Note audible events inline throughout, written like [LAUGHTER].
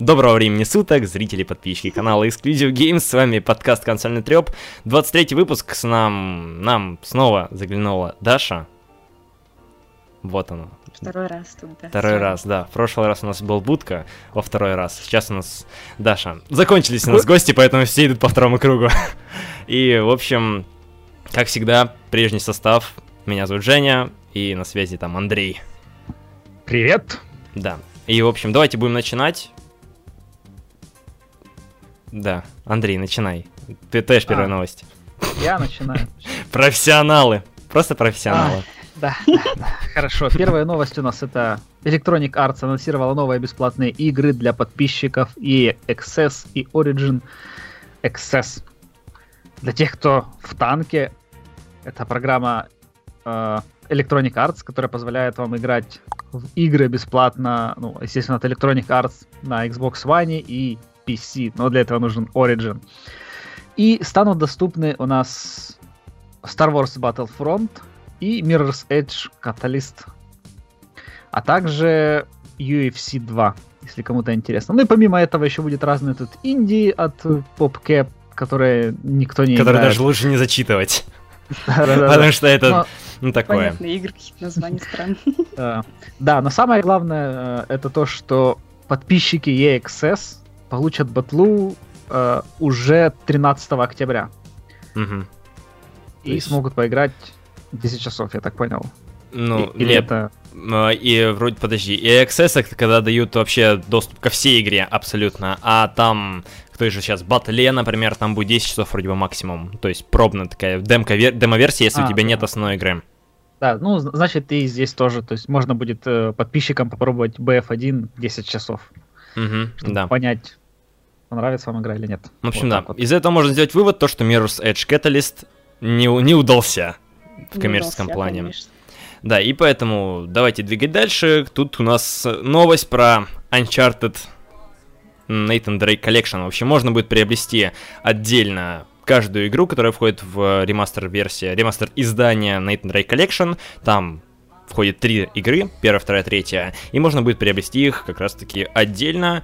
Доброго времени суток, зрители, подписчики канала Exclusive Games, с вами подкаст «Консольный треп», 23 выпуск, с нам, нам снова заглянула Даша. Вот оно. Второй раз тут, да. Второй раз, да. В прошлый раз у нас был Будка, во второй раз. Сейчас у нас Даша. Закончились у нас гости, поэтому все идут по второму кругу. [LAUGHS] И, в общем, как всегда, прежний состав. Меня зовут Женя, и на связи там Андрей. Привет. Да. И, в общем, давайте будем начинать. Да, Андрей, начинай. Ты тоже первая А. новость. Я начинаю. [LAUGHS] Профессионалы. Просто профессионалы. Да, да, да. Хорошо. Первая новость у нас это Electronic Arts анонсировала новые бесплатные игры для подписчиков и Access и Origin Access. Для тех, кто в танке, это программа э, Electronic Arts, которая позволяет вам играть в игры бесплатно, ну, естественно, от Electronic Arts на Xbox One и PC, но для этого нужен Origin. И станут доступны у нас Star Wars Battlefront и Mirror's Edge Catalyst, а также UFC 2, если кому-то интересно. Ну и помимо этого еще будет разные тут инди от PopCap, которые никто не Которые играет. даже лучше не зачитывать. [LAUGHS] Потому что это, ну, такое. Понятные игры, какие-то названия странные. Да, но самое главное э, это то, что подписчики Access получат батлу э, уже 13 октября. То и есть- смогут поиграть 10 часов, я так понял. Ну, И- Или нет, это... А, И вроде, подожди, и Access, это когда дают вообще доступ ко всей игре абсолютно, а там, кто же сейчас, Батле, например, там будет 10 часов вроде бы максимум, то есть пробная такая демо-версия, если у А, тебя да. нет основной игры. Да, ну, зн- значит, и здесь тоже, то есть можно будет э, подписчикам попробовать BF1 10 часов, Мгм, чтобы да. понять, понравится вам игра или нет. В общем, Вот да. вот. Из этого можно сделать вывод, то, что Mirror's Edge Catalyst не, не удался в Не коммерческом удался, плане. конечно. Да, и поэтому давайте двигать дальше. Тут у нас новость про Uncharted Nathan Drake Collection. В общем, можно будет приобрести отдельно каждую игру, которая входит в ремастер-версия, ремастер издания Nathan Drake Collection. Там входит три игры, первая, вторая, третья, и можно будет приобрести их как раз-таки отдельно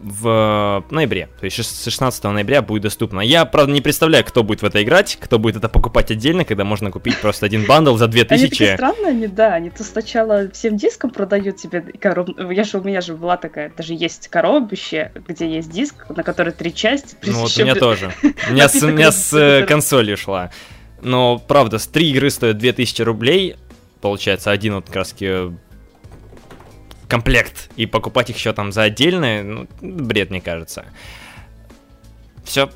в ноябре. То есть с 16 ноября будет доступно. Я, правда, не представляю, кто будет в это играть, кто будет это покупать отдельно, когда можно купить просто один бандл за Они такие 2000. странные, они, да, они то сначала всем диском продают тебе короб... Я же, у меня же была такая, даже есть коробище, где есть диск, на который три части. Ну вот у меня тоже. [LAUGHS] У меня с, у меня с э, консоли шла. Но, правда, с три игры стоят 2000 рублей. Получается, один вот как раз таки комплект. И покупать их еще там за отдельные, ну, бред, мне кажется. Все.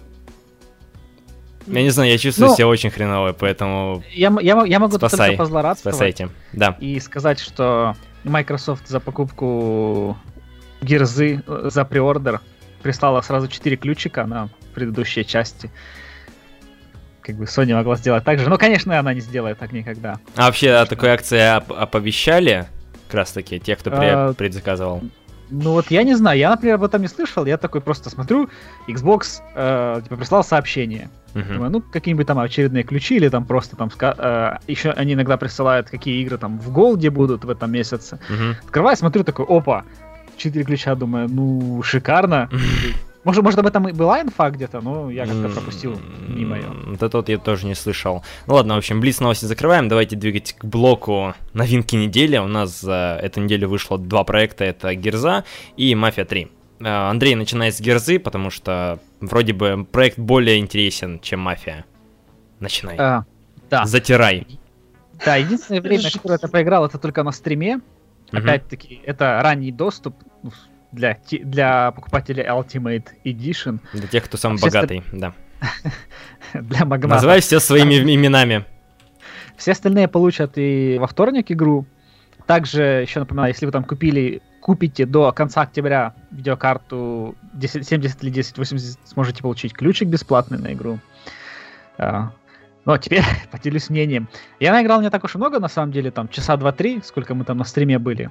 Я не знаю, я чувствую Ну, себя очень хреново, поэтому Я, я, я могу Спасай, только позлорадствовать спасайте. Да. и сказать, что Microsoft за покупку Гирзы э, за преордер прислала сразу 4 ключика на предыдущие части. Как бы Sony могла сделать так же. Но, конечно, она не сделает так никогда. А вообще о такой акции оп- оповещали? Как раз таки, те, кто пре- А, предзаказывал. Ну вот я не знаю, я, например, об этом не слышал, я такой просто смотрю, Xbox э, типа прислал сообщение. Мгм. Думаю, ну какие-нибудь там очередные ключи или там просто там еще они иногда присылают какие игры там в голде будут в этом месяце. Мгм. Открываю, смотрю такой, опа, четыре ключа, думаю, ну шикарно. [LAUGHS] Может, может об этом и была инфа где-то, но я как-то пропустил мимо ее. Вот это вот я тоже не слышал. Ну ладно, в общем, Блиц новости закрываем. Давайте двигать к блоку новинки недели. У нас за эту неделю вышло два проекта. Это Герза и Мафия 3. Э, Андрей, начинай с Герзы, потому что вроде бы проект более интересен, чем Мафия. Начинай. А, да, Затирай. да, единственное время, которое я поиграл, это только на стриме. Опять-таки, это ранний доступ ну, для, для покупателей Ultimate Edition, Для тех, кто самый богатый. Да. [LAUGHS] для магнатов. Называй все своими именами. Все остальные получат и во вторник игру. Также, еще напоминаю, если вы там купили, купите до конца октября видеокарту 1070 или 1080, сможете получить ключик бесплатный на игру. А, Ну, а теперь [LAUGHS] поделюсь мнением. Я наиграл не так уж и много, на самом деле, там, часа 2-3, сколько мы там на стриме были.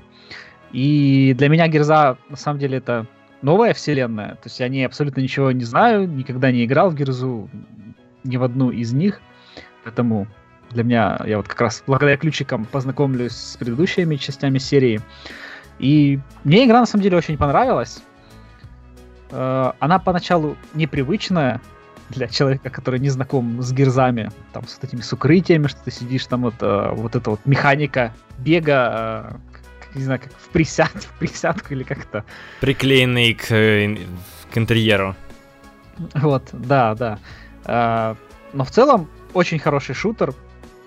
И для меня Герза, на самом деле, это новая вселенная. То есть я не абсолютно ничего не знаю, никогда не играл в Герзу, ни в одну из них. Поэтому для меня, я вот как раз благодаря ключикам познакомлюсь с предыдущими частями серии. И мне игра на самом деле очень понравилась. Э, она поначалу непривычная для человека, который не знаком с гирзами, там с вот этими с укрытиями, что ты сидишь, там вот, э, вот эта вот механика бега, э, не знаю, как в, присяд, в присядку или как-то. Приклеенный к, к интерьеру. Вот, да, да. Но в целом очень хороший шутер,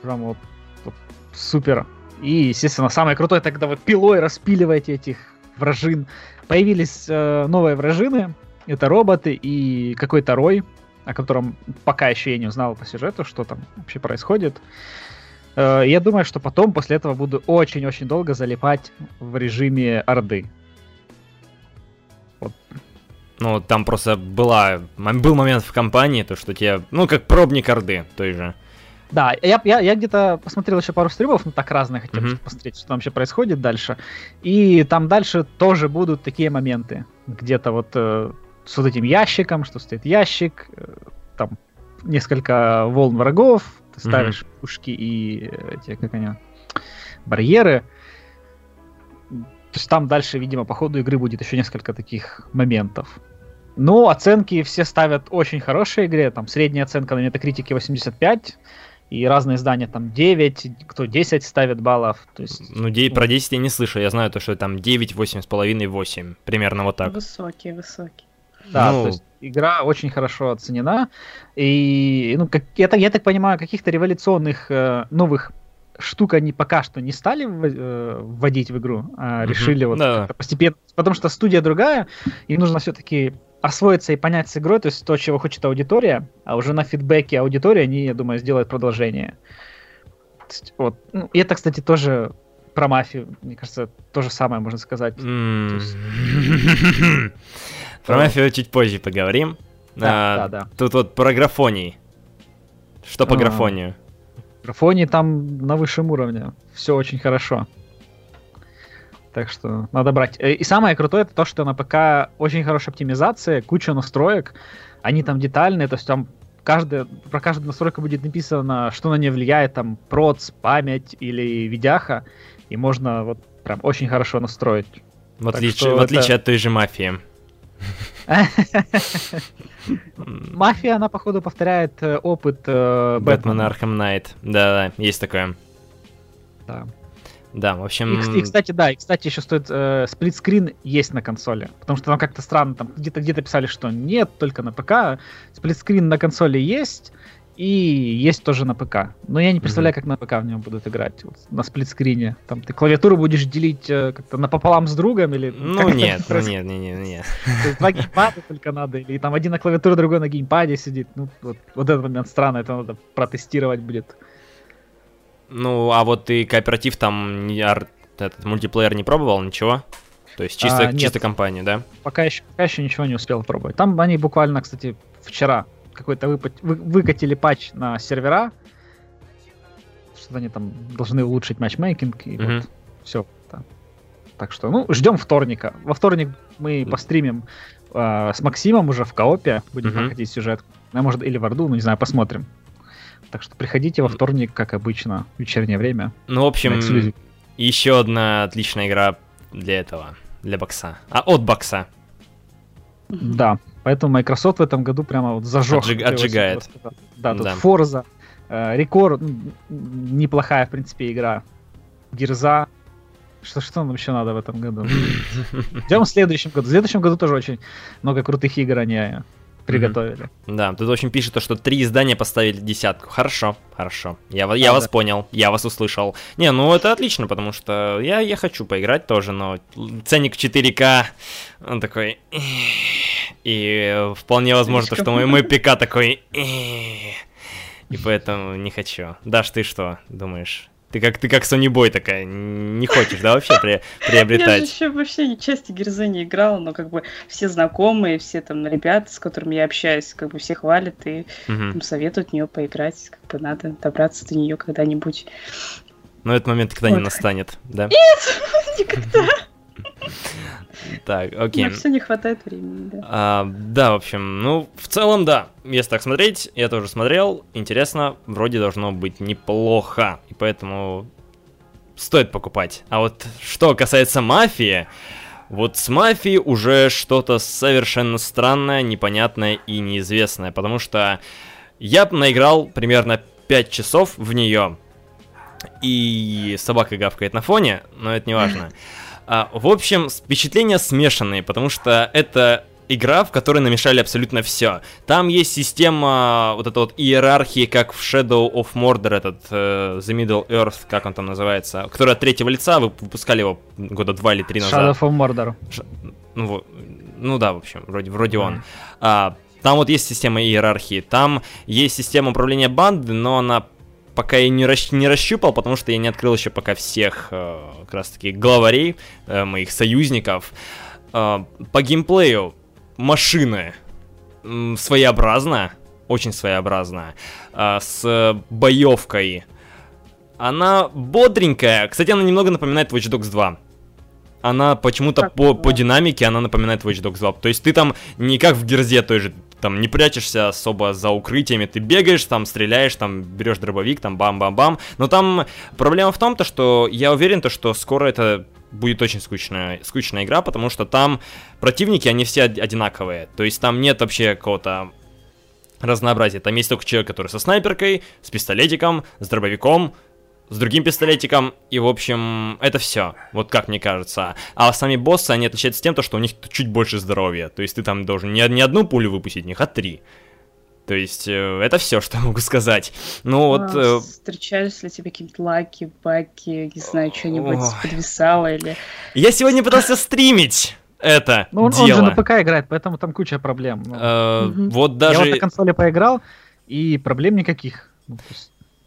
прям вот, вот супер. И, естественно, самое крутое, это когда вы пилой распиливаете этих вражин. Появились э, новые вражины, это роботы и какой-то рой, о котором пока еще я не узнал по сюжету, что там вообще происходит. Э, я думаю, что потом, после этого, буду очень-очень долго залипать в режиме Орды. Вот. Ну, там просто была, был момент в компании, то, что тебе, ну, как пробник Орды той же. Да, я, я, я где-то посмотрел еще пару стримов, ну так разные хотел mm-hmm. посмотреть, что там вообще происходит дальше. И там дальше тоже будут такие моменты. Где-то вот э, с вот этим ящиком, что стоит ящик, э, там несколько волн врагов, ты ставишь mm-hmm. пушки и эти, как они, барьеры. То есть там дальше, видимо, по ходу игры будет еще несколько таких моментов. Ну, оценки все ставят очень хорошие игре. Там средняя оценка на метакритике 85, и разные издания там 9, кто 10 ставит баллов. То есть, ну, 9, ну, про 10 я не слышу, я знаю то, что там 9, 8,5, 8, примерно вот так. Высокие, высокие. Да, ну... то есть игра очень хорошо оценена. И, ну, как, я, так, я так понимаю, каких-то революционных э, новых штук они пока что не стали э, вводить в игру, а решили вот да. постепенно. Потому что студия другая, им нужно все-таки освоиться и понять с игрой, то есть то, чего хочет аудитория, а уже на фидбэке аудитории они, я думаю, сделают продолжение. Есть, вот. Ну, и это, кстати, тоже про мафию, мне кажется, то же самое можно сказать. [LAUGHS] Про мафию чуть позже поговорим. Да, да, да. Тут вот про графоний. Что по а, графонию? Графоний там на высшем уровне. Все очень хорошо. Так что надо брать. Э, и самое крутое это то, что на ПК очень хорошая оптимизация, куча настроек. Они там детальные, то есть там каждая, про каждую настройку будет написано, что на нее влияет, там, проц, память или видяха, и можно вот прям очень хорошо настроить. В, отличие, в отличие это... от той же мафии. [LAUGHS] Мафия, она, походу, повторяет э, опыт э, Бэтмена Arkham Knight. Да-да, есть такое. Да. Да, в общем... И, и кстати, да, и, кстати, еще стоит... Э, сплитскрин есть на консоли. Потому что там как-то странно, там где-то где писали, что нет, только на ПК. Сплитскрин на консоли есть, и есть тоже на ПК. Но я не представляю, mm-hmm. как на ПК в нем будут играть. Вот, на сплитскрине. Там ты клавиатуру будешь делить э, как-то напополам с другом или... Ну нет, ну нет, нет, нет, нет. Два геймпада только надо. Или там один на клавиатуре, другой на геймпаде сидит. Ну, вот, вот этот момент странно, это надо протестировать будет. Ну, а вот ты кооператив там, этот мультиплеер не пробовал, ничего? То есть чисто, а, чисто компания, да? Пока еще, пока еще ничего не успел пробовать. Там они буквально, кстати, вчера какой-то выпа- вы, выкатили патч на сервера, что они там должны улучшить матчмейкинг, и mm-hmm. вот все. Да. Так что, ну, ждем вторника. Во вторник мы постримим э, с Максимом уже в коопе, будем mm-hmm. проходить сюжет. А может, или в Орду, ну, не знаю, посмотрим. Так что приходите во вторник, как обычно, в вечернее время. Ну, в общем, еще одна отличная игра для этого, для бокса. А от бокса. Да, поэтому Microsoft в этом году прямо вот зажег. Отжиг, отжигает. Да, тут да. Forza, э, Рекорд, неплохая, в принципе, игра. Гирза. Что, что нам еще надо в этом году? [LAUGHS] Ждем в следующем году. В следующем году тоже очень много крутых игр они приготовили. Mm-hmm. Да, тут очень пишет то, что три издания поставили десятку. Хорошо, хорошо. Я, я а, вас да. понял, я вас услышал. Не, ну это отлично, потому что я, я хочу поиграть тоже, но ценник 4К, он такой... И вполне возможно, то, что мой, мой ПК такой... И поэтому не хочу. Даш, ты что думаешь? Ты как, ты как Sony Boy такая, не хочешь, да, вообще при, приобретать? Я же еще вообще части Герзы не играла, но как бы все знакомые, все там ребята, с которыми я общаюсь, как бы все хвалят и угу. там, советуют в нее поиграть, как бы надо добраться до нее когда-нибудь. Но этот момент когда вот. не настанет, да? Нет, [LAUGHS] никогда. Так, окей. На все не хватает времени, да. А, да, в общем, ну, в целом, да. Если так смотреть, я тоже смотрел. Интересно, вроде должно быть неплохо. И поэтому стоит покупать. А вот что касается мафии, Вот с мафией уже что-то совершенно странное, непонятное и неизвестное, потому что я наиграл примерно 5 часов в нее, и собака гавкает на фоне, но это не важно. [LAUGHS] А, в общем, впечатления смешанные, потому что это игра, в которой намешали абсолютно все. Там есть система вот этой вот иерархии, как в Shadow of Mordor, этот uh, The Middle Earth, как он там называется, который от третьего лица, вы выпускали его года два или три назад. Shadow of Mordor. Ш... Ну, ну да, в общем, вроде, вроде он. А, там вот есть система иерархии, там есть система управления банды, но она пока я не, расщ... не расщупал, потому что я не открыл еще пока всех э, как раз таки главарей, э, моих союзников. Э, по геймплею машины своеобразная, очень своеобразная, а, с боевкой. Она бодренькая. Кстати, она немного напоминает Watch Dogs 2. Она почему-то по, по динамике она напоминает Watch Dogs 2. То есть ты там не как в Герзе той же, там не прячешься особо за укрытиями, ты бегаешь, там стреляешь, там берешь дробовик, там бам-бам-бам. Но там проблема в том, то, что я уверен, то, что скоро это будет очень скучная, скучная игра, потому что там противники, они все одинаковые. То есть там нет вообще какого-то разнообразия. Там есть только человек, который со снайперкой, с пистолетиком, с дробовиком, с другим пистолетиком, и, в общем, это все, вот как мне кажется. А сами боссы, они отличаются тем, что у них чуть больше здоровья. То есть ты там должен не, не одну пулю выпустить, них, а три. То есть, э, это все, [LAUGHS] что могу сказать. Ну вот... А, э... Встречались ли тебе какие-то лаки, баки, не знаю, что-нибудь подвисало или... Я сегодня пытался стримить это ну, он, дело. он же на ПК играет, поэтому там куча проблем. Ну. Э, вот даже... Я вот на консоли поиграл, и проблем никаких. Ну,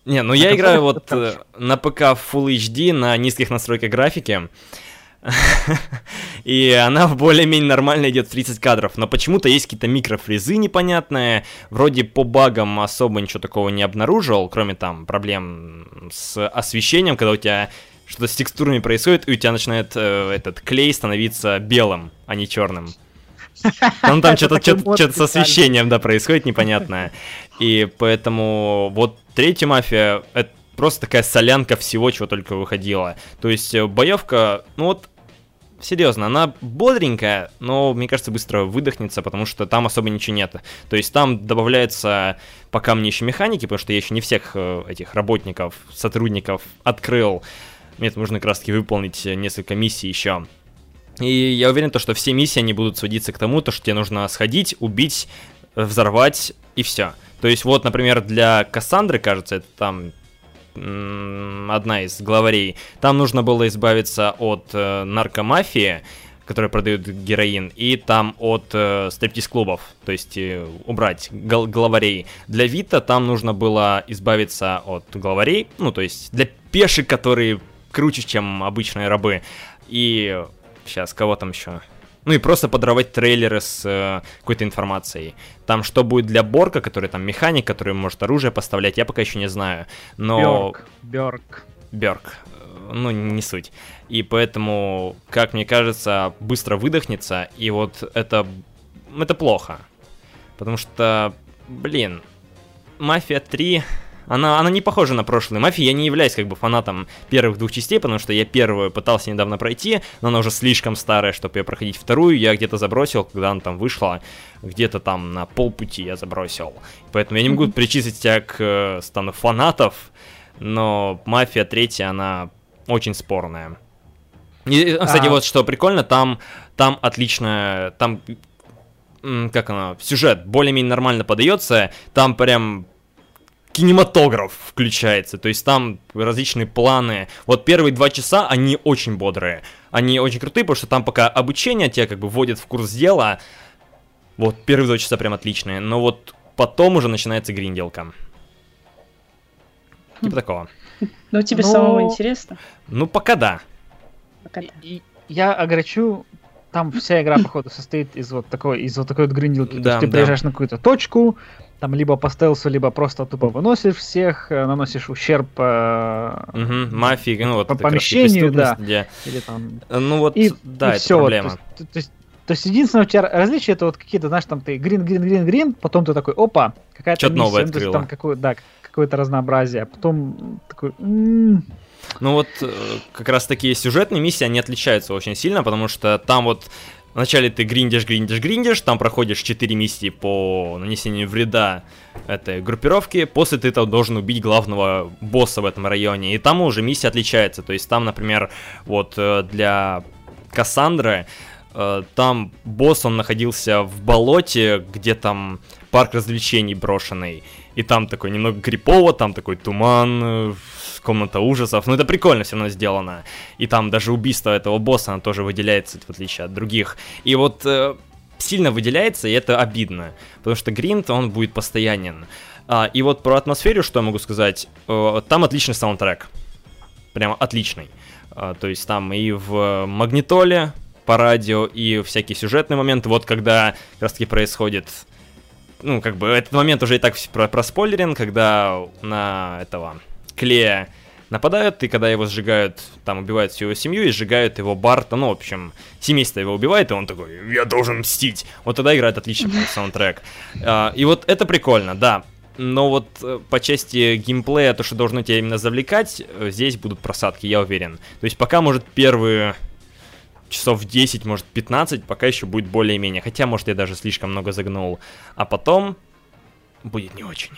не, ну я играю вот э, на ПК в Full HD на низких настройках графики. [LAUGHS] И она более-менее нормально идет в 30 кадров. Но почему-то есть какие-то микрофрезы непонятные. Вроде по багам особо ничего такого не обнаружил, кроме там проблем с освещением, когда у тебя что-то с текстурами происходит, и у тебя начинает э, этот клей становиться белым, а не черным. Ну [LAUGHS] там что-то что с освещением, да, происходит непонятное. И поэтому вот третья мафия, это просто такая солянка всего, чего только выходило. То есть э, боевка, ну вот, серьезно, она бодренькая, но, мне кажется, быстро выдохнется, потому что там особо ничего нет. То есть там добавляется пока мне еще механики, потому что я еще не всех э, этих работников, сотрудников открыл. Мне нужно как раз таки выполнить несколько миссий еще. И я уверен, то, что все миссии, они будут сводиться к тому, то, что тебе нужно сходить, убить, взорвать и все. То есть вот, например, для Кассандры, кажется, это там одна из главарей, там нужно было избавиться от э, наркомафии, которые продают героин, и там от э, стриптиз-клубов, то есть э, убрать гл- главарей. Для Вита там нужно было избавиться от главарей, ну, то есть для пешек, которые круче, чем обычные рабы. И сейчас, кого там еще? Ну и просто подровать трейлеры с э, какой-то информацией. Там что будет для Борка, который там механик, который может оружие поставлять, я пока еще не знаю. Но... Бёрк. Бёрк. Бёрк. Ну, не суть. И поэтому, как мне кажется, быстро выдохнется, и вот это... Это плохо. Потому что, блин, Мафия 3 она, она не похожа на прошлые мафии. Я не являюсь как бы фанатом первых двух частей, потому что я первую пытался недавно пройти, но она уже слишком старая, чтобы я проходить вторую. Я где-то забросил, когда она там вышла, где-то там на полпути я забросил. Поэтому я не могу причислить тебя к э, стану фанатов, но мафия третья, она очень спорная. И, кстати, а... вот что прикольно, там, там отлично, там как она, сюжет более-менее нормально подается, там прям кинематограф включается, то есть там различные планы. Вот первые два часа, они очень бодрые, они очень крутые, потому что там пока обучение тебя как бы вводит в курс дела, вот первые два часа прям отличные, но вот потом уже начинается гринделка. Типа такого. [LAUGHS] Ну, тебе но... самому интересно? Ну, пока да. Пока да. я огорчу, там вся игра, [LAUGHS] походу, состоит из вот такой, из вот такой вот гринделки. Да, То есть ты да. приезжаешь на какую-то точку, там либо по стелсу, либо просто тупо выносишь всех, э, наносишь ущерб э, угу, мафии, ну вот по помещению, да, где... или там... Ну вот, и, да, и это все, проблема. Вот, то, то, есть, то есть единственное у тебя различие это вот какие-то, знаешь, там ты грин, грин, грин, грин, потом ты такой, опа, какая-то Что-то новое. Ну, есть, там какое, да, какое-то разнообразие, а потом такой, м-м, Ну вот э, как раз такие сюжетные миссии, они отличаются очень сильно, потому что там вот Вначале ты гриндишь, гриндишь, гриндишь, там проходишь 4 миссии по нанесению вреда этой группировки, после ты там должен убить главного босса в этом районе, и там уже миссия отличается, то есть там, например, вот э, для Кассандры, э, там босс, он находился в болоте, где там парк развлечений брошенный, и там такой немного крипово, там такой туман, э, комната ужасов. Но это прикольно все равно сделано. И там даже убийство этого босса, оно тоже выделяется, в отличие от других. И вот э, сильно выделяется, и это обидно. Потому что Гринт, он будет постоянен. А, и вот про атмосферу, что я могу сказать. Э, там отличный саундтрек. Прямо отличный. А, то есть там и в Магнитоле по радио, и всякие сюжетные моменты. Вот когда как раз таки происходит ну, как бы, этот момент уже и так про проспойлерен, когда на этого Клея нападают, и когда его сжигают, там убивают всю его семью и сжигают его Барта, ну, в общем, семейство его убивает, и он такой, я должен мстить. Вот тогда играет отличный [LAUGHS] саундтрек. А, и вот это прикольно, да. Но вот э, по части геймплея, то, что должно тебя именно завлекать, э, здесь будут просадки, я уверен. То есть пока, может, первые часов 10, может 15, пока еще будет более-менее. Хотя, может, я даже слишком много загнул. А потом будет не очень.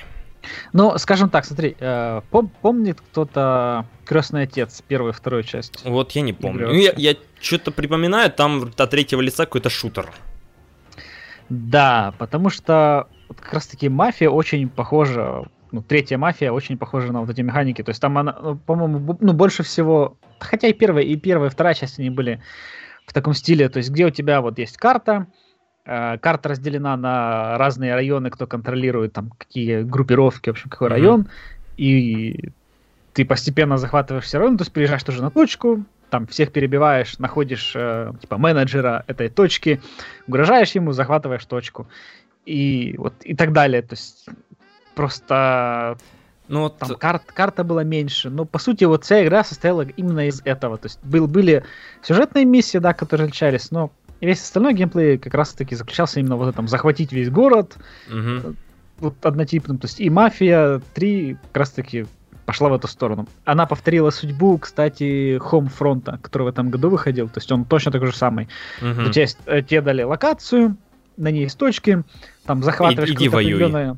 Ну, скажем так, смотри, э, пом- помнит кто-то Крестный отец, первую и вторую часть? Вот я не помню. Ну, я, я что-то припоминаю, там от третьего лица какой-то шутер. Да, потому что вот как раз-таки мафия очень похожа, ну, третья мафия очень похожа на вот эти механики. То есть там она, ну, по-моему, ну, больше всего, хотя и первая, и первая, и вторая часть они были в таком стиле, то есть где у тебя вот есть карта, карта разделена на разные районы, кто контролирует там какие группировки, в общем, какой mm-hmm. район. И ты постепенно захватываешь все районы, то есть приезжаешь тоже на точку, там всех перебиваешь, находишь э, типа менеджера этой точки, угрожаешь ему, захватываешь точку. И вот и так далее. То есть просто ну, вот... Там карт, карта была меньше, но по сути вот вся игра состояла именно из этого. То есть был, были сюжетные миссии, да, которые отличались, но и весь остальной геймплей как раз-таки заключался именно в этом захватить весь город, угу. вот однотипным. То есть и Мафия 3 как раз-таки пошла в эту сторону. Она повторила судьбу, кстати, Homefront, который в этом году выходил. То есть он точно такой же самый. Угу. То есть э, тебе дали локацию, на ней есть точки, там захватываешь какое-то определенное...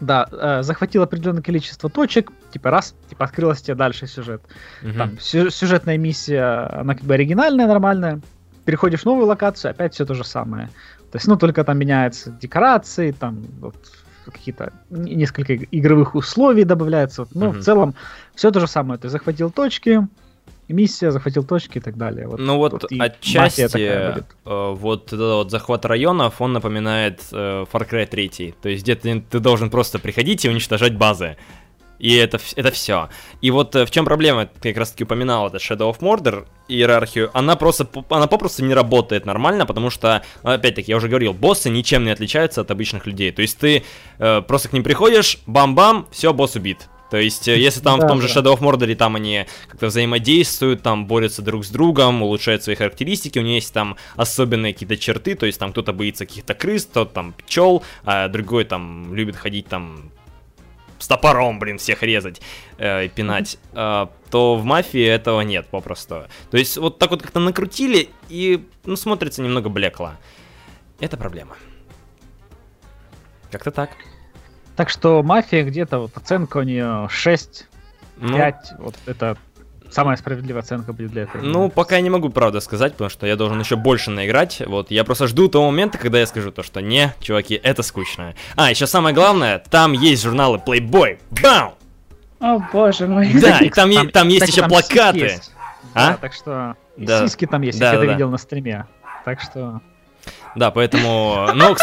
Да, э, захватил определенное количество точек, типа раз, типа открылась тебе дальше сюжет. Угу. Там сюжетная миссия, она как бы оригинальная, нормальная, переходишь в новую локацию, опять все то же самое. То есть, ну, только там меняются декорации, там вот, какие-то несколько игровых условий добавляются. Вот, ну, mm-hmm. в целом, все то же самое. Ты захватил точки, миссия, захватил точки и так далее. Вот, ну вот, вот отчасти э, вот этот вот захват районов, он напоминает э, Far Cry 3. То есть где ты, ты должен просто приходить и уничтожать базы. И это, это все. И вот э, в чем проблема, ты как раз таки упоминал, это Shadow of Mordor, иерархию, она просто, она попросту не работает нормально, потому что, опять-таки, я уже говорил, боссы ничем не отличаются от обычных людей. То есть ты э, просто к ним приходишь, бам-бам, все, босс убит. То есть, э, если там да, в том же Shadow of Mordor там они как-то взаимодействуют, там борются друг с другом, улучшают свои характеристики, у них есть там особенные какие-то черты, то есть там кто-то боится каких-то крыс, тот там пчел, а другой там любит ходить там с топором, блин, всех резать э, и пинать, э, то в мафии этого нет попросту. То есть вот так вот как-то накрутили и, ну, смотрится немного блекло. Это проблема. Как-то так. Так что мафия где-то, вот оценка у нее 6, 5, ну, вот это Самая справедливая оценка будет для этого. Ну, пока я не могу, правда, сказать, потому что я должен еще больше наиграть. Вот, я просто жду того момента, когда я скажу то, что не, чуваки, это скучно. А, еще самое главное, там есть журналы Playboy. Бам! О, боже мой. Да, и там, там, там есть еще там плакаты. Есть. А? Да, так что да. сиськи там есть, да, я да, это видел на стриме. Так что... Да, поэтому... Ну,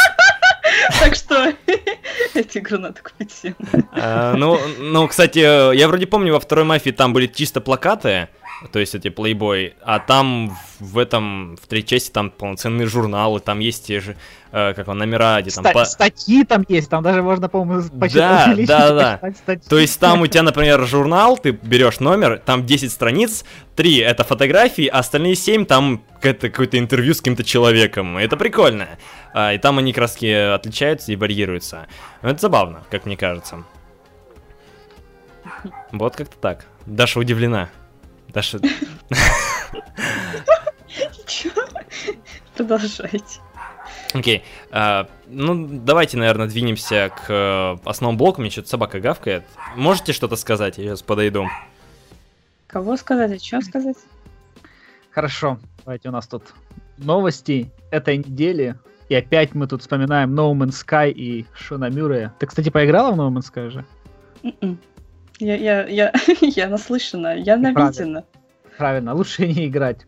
так что [LAUGHS] эти игру надо купить всем. А, ну, ну, кстати, я вроде помню, во второй мафии там были чисто плакаты, то есть эти Playboy, а там в этом, в третьей части там полноценные журналы, там есть те же, э, как он, номера, где там... Ста- по... Статьи там есть, там даже можно, по-моему, Да, да, да. [LAUGHS] То есть там у тебя, например, журнал, ты берешь номер, там 10 страниц, 3 это фотографии, а остальные 7 там какое-то интервью с каким-то человеком. Это прикольно. А, и там они краски отличаются и варьируются. Это забавно, как мне кажется. Вот как-то так. Даша удивлена. Даша... Продолжайте. Окей. Okay. Uh, ну, давайте, наверное, двинемся к uh, основному блоку. Мне что-то собака гавкает. Можете что-то сказать? Я сейчас подойду. Кого сказать? А что сказать? Хорошо. Давайте у нас тут новости этой недели. И опять мы тут вспоминаем No Man's Sky и Шона Мюррея. Ты, кстати, поиграла в No Man's Sky же? М-м. Я, я, я, [LAUGHS] я наслышана, я навидена. Правильно, лучше [LAUGHS] не играть.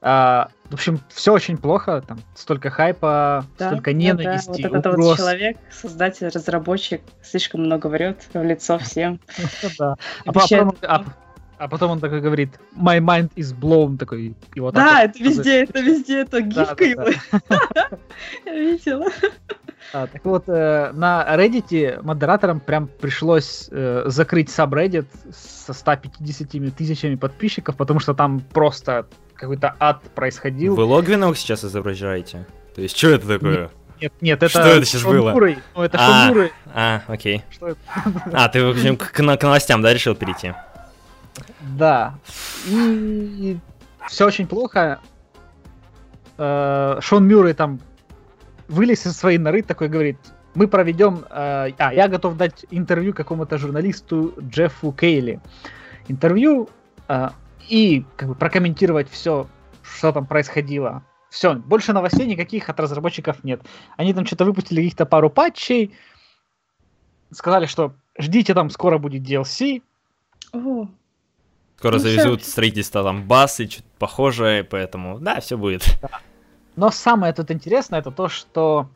А, в общем, все очень плохо, там столько хайпа, да, столько ненависти. Да, да. Вот этот вот человек, создатель, разработчик, слишком много врет в лицо всем. [LAUGHS] Да. А потом, а, а потом он такой говорит, my mind is blown, такой, и вот Да, это везде, это везде, это гифка его. Я видела. А, так вот, э, на Reddit модераторам прям пришлось э, закрыть subreddit со 150 тысячами подписчиков, потому что там просто какой-то ад происходил. Вы Логвинов сейчас изображаете? То есть, что это такое? Нет, нет, это Что это сейчас Шон было? Мурray. Ну, это а, Шон Мурray. А, окей. Что это? А, ты, в общем, к, к новостям, да, решил перейти? Да. И все очень плохо. Э, Шон Мюррей там вылез из своей норы, такой говорит, мы проведем... Э, а, я готов дать интервью какому-то журналисту Джеффу Кейли. Интервью э, и как бы прокомментировать все, что там происходило. Все, больше новостей никаких от разработчиков нет. Они там что-то выпустили каких-то пару патчей, сказали, что ждите, там скоро будет DLC. О. Скоро ну, завезут все. строительство там баз и что-то похожее, поэтому да, все будет. Да. Но самое тут интересное это то, что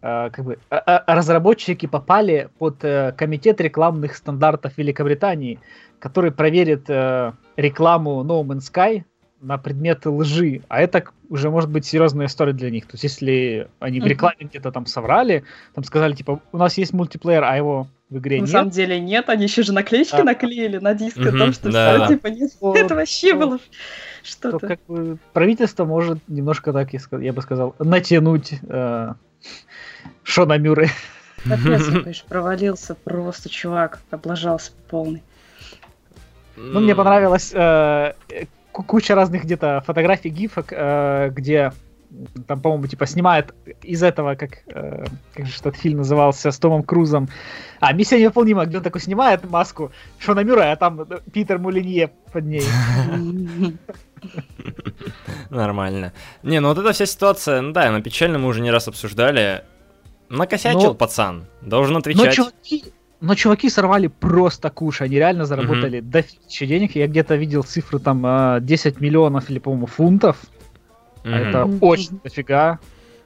э, как бы э, э, разработчики попали под э, комитет рекламных стандартов Великобритании, который проверит э, рекламу No Man's Sky на предмет лжи, а это уже может быть серьезная история для них. То есть, если они в рекламе mm-hmm. где-то там соврали, там сказали, типа, у нас есть мультиплеер, а его в игре на нет. На самом деле нет, они еще же наклеечки а. наклеили на диск о том, что да, все, типа, нет, вот, это вообще вот, было что-то. То, как бы, правительство может немножко так, я бы сказал, натянуть э, Шона Мюррей. Капец, провалился просто, чувак, облажался полный. Ну, мне понравилось э, куча разных где-то фотографий, гифок, э, где там, по-моему, типа снимает из этого, как, э, как же этот фильм назывался, с Томом Крузом. А, «Миссия невыполнима», где он такой снимает маску Шона Мюра, а там Питер Мулинье под ней. Нормально. Не, ну вот эта вся ситуация, ну да, на печально мы уже не раз обсуждали. Накосячил пацан, должен отвечать. Но но чуваки сорвали просто куш, они реально заработали mm-hmm. денег. Я где-то видел цифру там 10 а, миллионов или, по-моему, фунтов. Mm-hmm. А это очень дофига.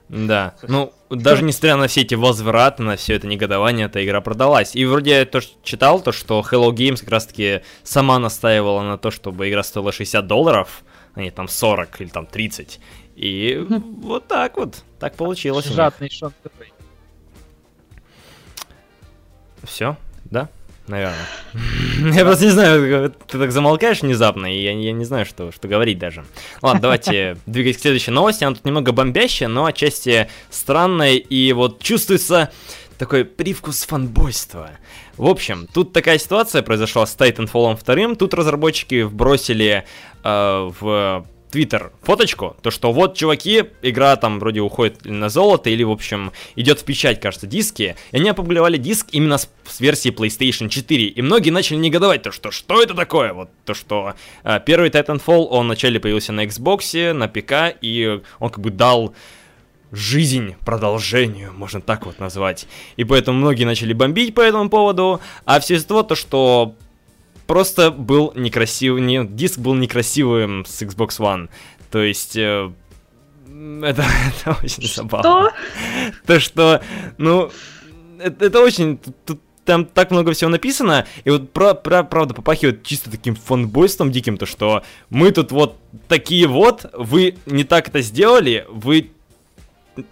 Да, ну, даже несмотря на все эти возвраты, на все это негодование, эта игра продалась. И вроде я тоже читал то, что Hello Games как раз-таки сама настаивала на то, чтобы игра стоила 60 долларов, а не там 40 или там 30. И вот так вот, так получилось. Жадный Шон все, да? Наверное. [LAUGHS] Я просто не знаю, ты так замолкаешь внезапно, и я, я не знаю, что, что говорить даже. Ладно, давайте [LAUGHS] двигать к следующей новости. Она тут немного бомбящая, но отчасти странная, и вот чувствуется такой привкус фанбойства. В общем, тут такая ситуация произошла с Titanfall 2. Тут разработчики вбросили э, в Твиттер фоточку, то что вот, чуваки, игра там вроде уходит на золото, или, в общем, идет в печать, кажется, диски, и они опубликовали диск именно с, с версии PlayStation 4, и многие начали негодовать, то что, что это такое, вот, то что э, первый Titanfall, он вначале появился на Xbox, на ПК, и он как бы дал жизнь продолжению, можно так вот назвать. И поэтому многие начали бомбить по этому поводу, а все из того, то что просто был некрасивый, не, диск был некрасивым с Xbox One. То есть... Э, это, [LAUGHS] это очень забавно. То, что, ну, это, это очень... Тут, там так много всего написано, и вот про, про, правда попахивает чисто таким фанбойством диким, то что мы тут вот такие вот, вы не так это сделали, вы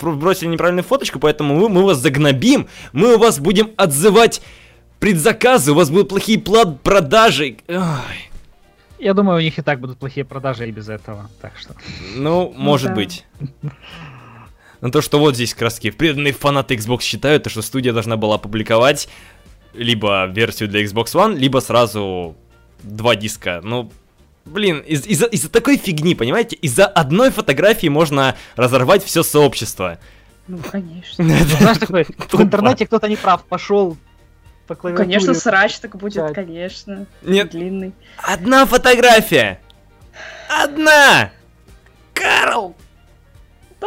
бросили неправильную фоточку, поэтому мы, мы вас загнобим, мы у вас будем отзывать предзаказы, у вас будут плохие плат продажи. Ой. Я думаю, у них и так будут плохие продажи и без этого, так что... Ну, может да. быть. Но то, что вот здесь краски преданные фанаты Xbox считают, то, что студия должна была опубликовать либо версию для Xbox One, либо сразу два диска. Ну, Блин, из- из-за из такой фигни, понимаете? Из-за одной фотографии можно разорвать все сообщество. Ну, конечно. [LAUGHS] Знаешь, такой, в интернете кто-то не прав, пошел по Ну, клавиатуре. конечно, срач так будет, писать. конечно. Нет, Длинный. одна фотография! Одна! Карл! [LAUGHS]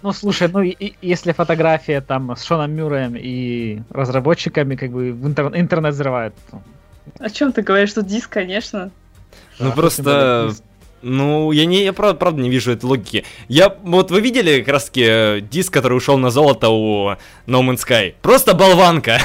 Ну, слушай, ну, и- и- если фотография там с Шоном Мюрреем и разработчиками как бы в интер- интернет взрывает, то О чем ты говоришь? Тут диск, конечно. Ну просто... Ну, я не, я правда, правда не вижу этой логики. Я, вот вы видели как раз таки э, диск, который ушел на золото у No Man's Sky? Просто болванка.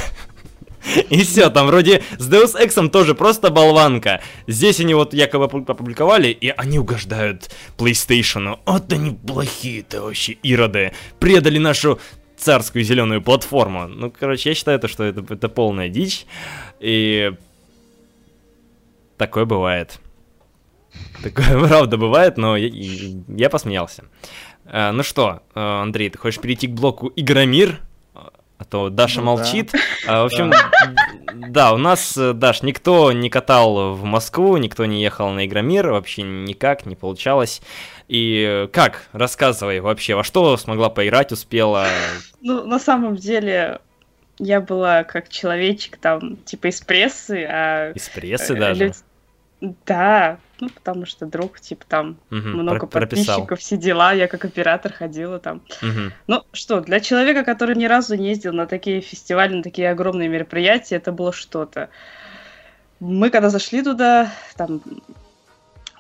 [LAUGHS] И все, там вроде с Deus Ex тоже просто болванка. Здесь они вот якобы опу- опубликовали, и они угождают PlayStation. Вот они плохие-то вообще ироды. Предали нашу царскую зеленую платформу. Ну, короче, я считаю, то, что это, это полная дичь. И такое бывает. Такое [LAUGHS] правда бывает, но я, я посмеялся. А, ну что, э, Андрей, ты хочешь перейти к блоку Игромир? А то Даша Ну да. молчит. [LAUGHS] А, в общем, да, у нас, э, Даш, никто не катал в Москву, никто не ехал на Игромир, вообще никак не получалось. И э, как? Рассказывай вообще, во что смогла поиграть, успела? Ну, на самом деле, я была как человечек там, типа из прессы, а... Из прессы э, даже? люд- Да, ну, потому что друг, типа, там Мгм, много про- прописал. подписчиков, все дела, я как оператор ходила там. Мгм. Ну что, для человека, который ни разу не ездил на такие фестивали, на такие огромные мероприятия, это было что-то. Мы когда зашли туда, там,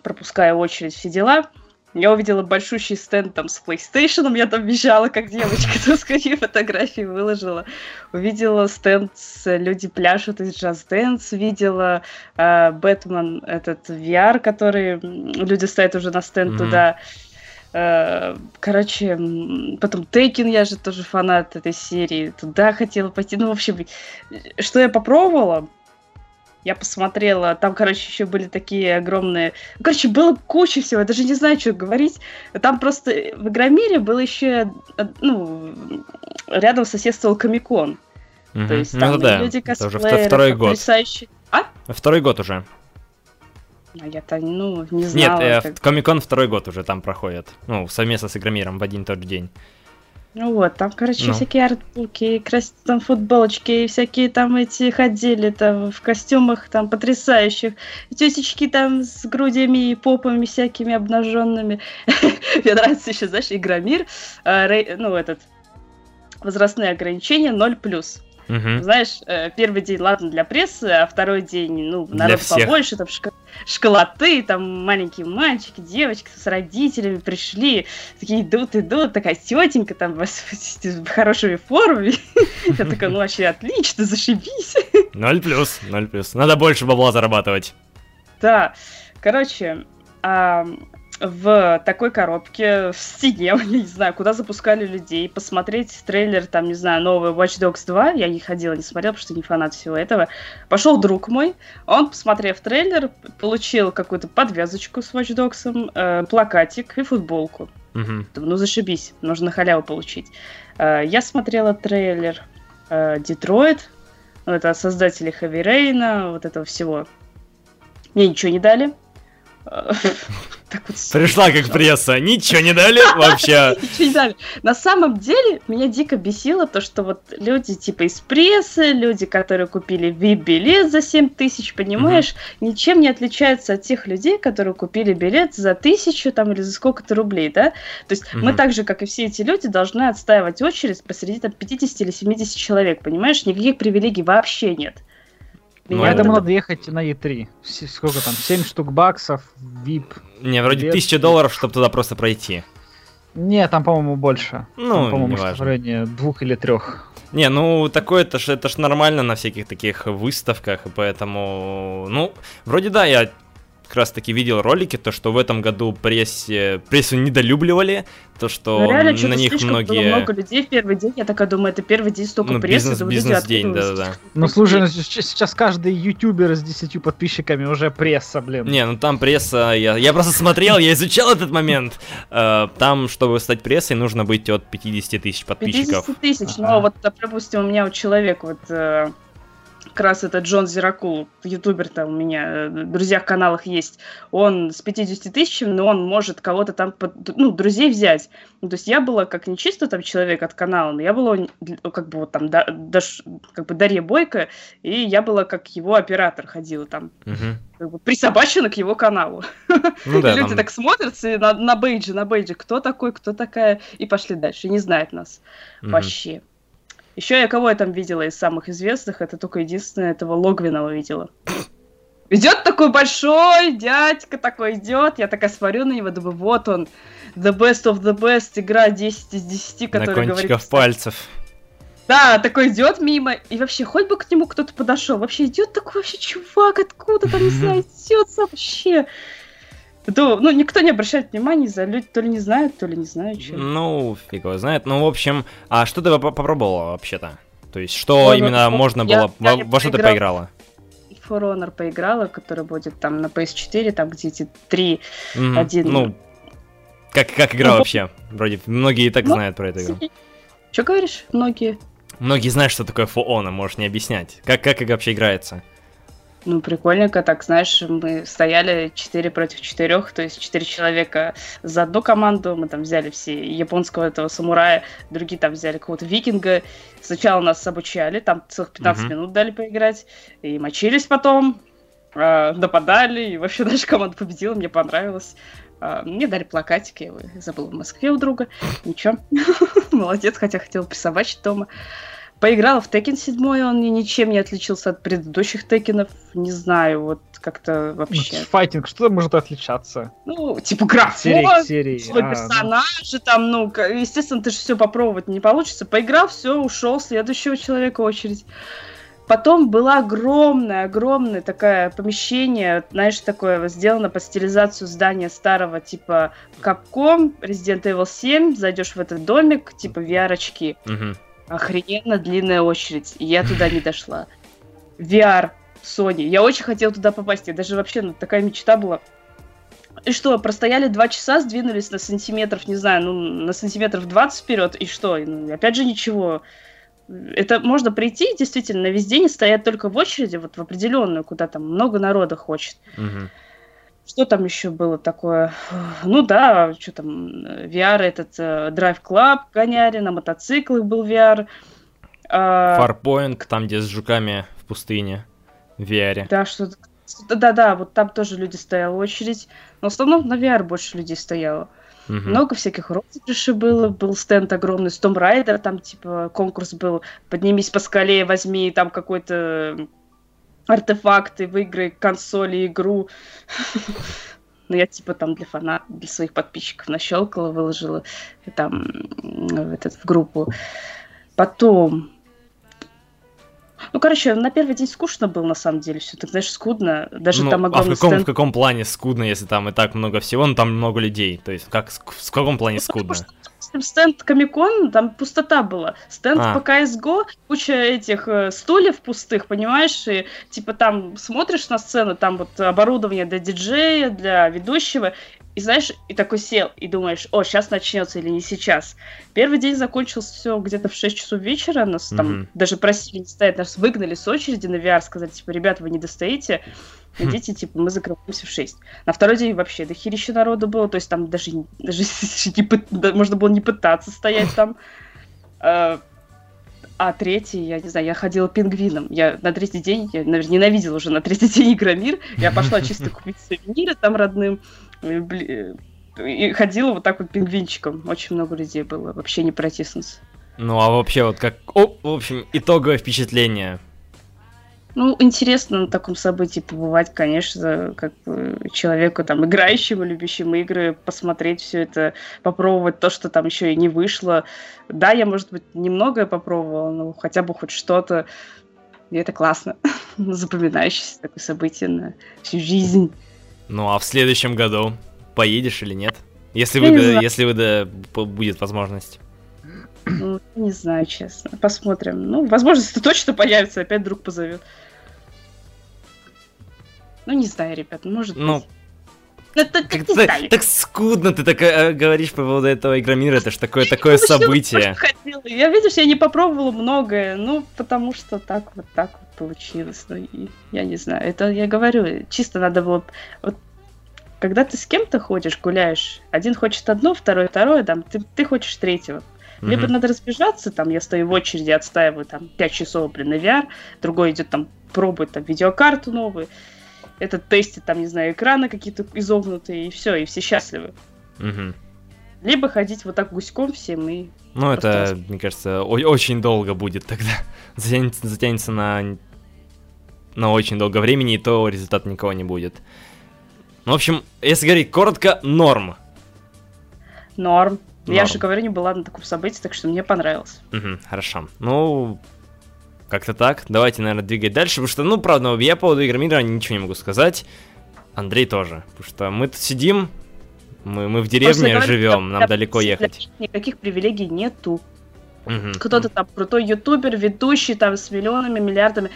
пропуская очередь, все дела, я увидела большущий стенд там с PlayStation, я там бежала, как девочка, [LAUGHS] там скорее фотографии выложила. Увидела стенд с «Люди пляшут» из Just Dance, видела э, Бэтмен, этот VR, который люди ставят уже на стенд Мгм. туда. Э, Короче, потом Тейкин, я же тоже фанат этой серии, туда хотела пойти. Ну, в общем, что я попробовала, я посмотрела, там, короче, еще были такие огромные... Короче, было куча всего, я даже не знаю, что говорить. Там просто в Игромире был еще, э, ну, рядом соседствовал Комикон. Мгм. То есть Ну, там и да, люди это уже второй год. потрясающие- А? Второй год уже. А я-то, ну, не Нет, знала. э, как- Комикон второй год уже там проходит. Ну, совместно с Игромиром в один и тот же день. Ну вот, там, короче, Ну. всякие артбуки, крас... там футболочки, и всякие там эти ходили там в костюмах там потрясающих, тетечки там с грудями и попами всякими обнаженными. [LAUGHS] Мне нравится еще, знаешь, Игромир, э, ну этот возрастные ограничения 0+. Мгм. Знаешь, э, первый день, ладно, для прессы, а второй день, ну, народ побольше, там шко- школоты, там маленькие мальчики, девочки с родителями пришли, такие идут, идут, такая тетенька там в, хорошей форме. Я такая, ну, вообще отлично, зашибись. Ноль плюс, ноль плюс. Надо больше бабла зарабатывать. Да, короче, в такой коробке, в стене, [LAUGHS] я не знаю, куда запускали людей, посмотреть трейлер, там, не знаю, новый Watch Dogs 2, я не ходила, не смотрела, потому что не фанат всего этого. Пошел друг мой, он, посмотрев трейлер, получил какую-то подвязочку с Watch Dogs, э, плакатик и футболку. Думаю, ну зашибись, нужно халяву получить. Э, Я смотрела трейлер э, Детройт, ну, это от создателей Хэви Рейна, вот этого всего. Мне ничего не дали. Пришла как пресса, ничего не дали вообще. [LAUGHS] Ничего не дали. На самом деле, меня дико бесило то, что вот люди типа из прессы, люди, которые купили VIP-билет за 7 тысяч, понимаешь, ничем не отличаются от тех людей, которые купили билет за тысячу там или за сколько-то рублей, да? То есть мы так же, как и все эти люди, должны отстаивать очередь посреди там 50 или 70 человек, понимаешь? Никаких привилегий вообще нет. Ну, Меня это надо ехать на E3. С- Сколько там? 7 штук баксов, VIP. Не, вроде Билет. тысяча долларов, чтобы туда просто пройти. Не, там, по-моему, больше. Ну, там, по-моему, что-то в районе двух или трех. Не, ну такое это ж это ж нормально на всяких таких выставках, и поэтому, ну, вроде да, я как раз таки видел ролики, то что в этом году прессе, прессу недолюбливали, то что Ну, реально, на них многие... было много людей в первый день. Я такая думаю, это первый день столько Ну, прессы. бизнес- откуда вы да-да-да. Ну, слушай, ну, сейчас каждый ютубер с 10 подписчиками уже пресса, блин. Не, ну там пресса, я, я просто смотрел, я изучал этот момент. Э, Там, чтобы стать прессой, нужно быть от 50 тысяч подписчиков. 50 тысяч, но вот, допустим, у меня вот человек вот э, как раз это Джон Зиракул, ютубер там у меня, э, в друзьях каналах есть, он с 50 тысячами, но он может кого-то там, ну, друзей взять. Ну, то есть я была как не чисто там человек от канала, но я была как бы вот там, да, даш, как бы Дарья Бойко, и я была как его оператор, ходила там, угу. как бы присобачена к его каналу. Ну, да, люди там... так смотрят на, на бейджи, на бейджи, кто такой, кто такая, и пошли дальше, не знает нас угу. вообще. Еще я кого я там видела из самых известных, это только единственное этого Логвинова видела. [LAUGHS] Идет такой большой дядька такой идет, я такая смотрю на него, думаю, вот он, the best of the best, игра 10 из 10, которая на говорит... пальцев. Да, такой идет мимо, и вообще, хоть бы к нему кто-то подошел, вообще идет такой вообще чувак откуда там, не [LAUGHS] знаю, идет вообще. То, ну, никто не обращает внимания, за люди то ли не знают, то ли не знают, что. Ну, фиг его знает. Ну, в общем, а что ты попробовала вообще-то? То есть, что ну, именно ну, можно я, было, я во, во что ты поиграла? For Honor поиграла, который будет там на PS4, там где эти три, mm, один... Ну, как, как игра ну, вообще? Вроде многие и так ну, знают про эту игру. Что говоришь? Многие. Многие знают, что такое For Honor, можешь не объяснять. Как, как вообще играется? Ну, прикольненько, так, знаешь, мы стояли 4 против 4, то есть 4 человека за одну команду, мы там взяли все японского этого самурая, другие там взяли какого-то викинга. Сначала нас обучали, там целых 15 uh-huh. минут дали поиграть, и мочились потом, э, нападали, и вообще [LAUGHS] наша команда победила, мне понравилось. Э, мне дали плакатики, я забыла в Москве у друга, ничего, [LAUGHS] молодец, хотя хотела присобачить дома. Поиграла в Tekken 7, он ничем не отличился от предыдущих Текенов. Не знаю, вот как-то вообще. Ну, файтинг, что может отличаться? Ну, типа графон, серии, серии. свой а, персонаж, ну... там, ну, естественно, ты же все попробовать не получится. Поиграл, все, ушел, следующего человека очередь. Потом было огромное, огромное такое помещение, знаешь, такое сделано под стилизацию здания старого, типа Capcom, Resident Evil 7, зайдешь в этот домик, типа VR-очки. Угу охрененно длинная очередь, и я туда не дошла. VR, Sony. Я очень хотела туда попасть. Я даже вообще, ну, такая мечта была. И что, простояли два часа, сдвинулись на сантиметров, не знаю, ну, на сантиметров 20 вперед, и что? Ну, опять же ничего. Это можно прийти, действительно, весь день стоять только в очереди, вот в определенную, куда там много народа хочет. Угу. Что там еще было такое? Ну да, что там, VR этот uh, Drive Club гоняли, на мотоциклах был VR. Uh, Farpoint, там, где с жуками в пустыне, в VR. Да, что-то... Да-да, вот там тоже люди стояла очередь. Но в основном на VR больше людей стояло. Угу. Много всяких розыгрышей было. Был стенд огромный с Tomb Raider, там типа конкурс был «Поднимись по скале, возьми там какой-то артефакты, выиграй консоли, игру. Ну, я типа там для фанатов, для своих подписчиков нащелкала, выложила там в, этот, в группу. Потом... Ну, короче, на первый день скучно было, на самом деле, все так, знаешь, скудно. Даже ну, там огромный а в каком, стенд... в каком плане скудно, если там и так много всего, ну, там много людей? То есть, как, в каком плане ну, скудно? Потому что стенд Комикон, там пустота была. Стенд а. по CSGO, куча этих э, стульев пустых, понимаешь? И типа там смотришь на сцену, там вот оборудование для диджея, для ведущего, и знаешь, и такой сел, и думаешь, о, сейчас начнется или не сейчас. Первый день закончился все где-то в 6 часов вечера, нас mm-hmm. там даже просили не стоять, нас выгнали с очереди на VR, сказали, типа, ребята, вы не достоите, идите, типа, мы закрываемся в 6. На второй день вообще до херища народу было, то есть там даже, даже [LAUGHS] не, можно было не пытаться стоять там. А, а третий, я не знаю, я ходила пингвином. Я на третий день, я, наверное, ненавидела уже на третий день Игромир. Я пошла [LAUGHS] чисто купить сувениры там родным. И ходила вот так вот пингвинчиком. Очень много людей было, вообще не протиснуться. Ну а вообще вот как, о, в общем, итоговое впечатление ну, интересно на таком событии побывать, конечно, как человеку, там, играющему, любящему игры, посмотреть все это, попробовать то, что там еще и не вышло. Да, я, может быть, немногое попробовала, но хотя бы хоть что-то. И это классно. [LAUGHS] Запоминающееся такое событие на всю жизнь. Ну, а в следующем году поедешь или нет? Если, вы, не если вы, да, будет возможность. Ну, не знаю, честно. Посмотрим. Ну, возможность точно появится, опять друг позовет. Ну, не знаю, ребят, может ну, быть. Ну, так, как так, так скудно ты так э, говоришь по поводу этого Игромира, это ж такое, такое событие. я, видишь, я не попробовала многое, ну, потому что так вот так вот получилось. Ну, и, я не знаю, это я говорю, чисто надо было... Вот, когда ты с кем-то ходишь, гуляешь, один хочет одно, второй второе, там, ты, ты хочешь третьего. Mm-hmm. Либо надо разбежаться, там, я стою в очереди, отстаиваю там 5 часов, блин, на VR, другой идет там, пробует там видеокарту новую, этот тестит там, не знаю, экраны какие-то изогнутые, и все, и все счастливы. Мгм. Либо ходить вот так гуськом всем и... Ну, это, Просто- мне кажется, о- очень долго будет тогда. [LAUGHS] Затянется, затянется на, на очень долго времени, и то результата никого не будет. Ну, в общем, если говорить коротко, норм. Норм. Я Норм. же говорю, не была на таком событии, так что мне понравилось. Мгм, хорошо. Ну, как-то так. Давайте, наверное, двигать дальше, потому что, ну, правда, я по поводу игр мира ничего не могу сказать. Андрей тоже. Потому что мы тут сидим, мы, мы в Просто деревне говорю, живем, нам для- далеко ехать. Никаких привилегий нету. Мгм. Кто-то там крутой ютубер, ведущий там с миллионами, миллиардами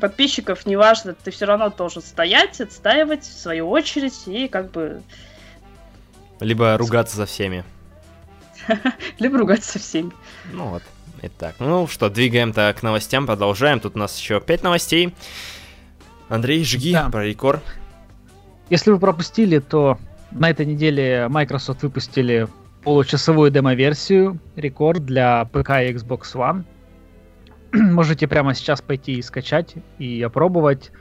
подписчиков, неважно, ты все равно должен стоять, отстаивать в свою очередь и как бы Либо ругаться за всеми. [LAUGHS] либо ругаться со всеми. Ну вот. Итак, ну что, двигаем-то к новостям, продолжаем. Тут у нас еще 5 новостей. Андрей, жги Да. про рекорд. Если вы пропустили, то на этой неделе Microsoft выпустили получасовую демо-версию рекорд для ПК и Xbox One. [CLEARS THROAT] Можете прямо сейчас пойти и скачать и опробовать.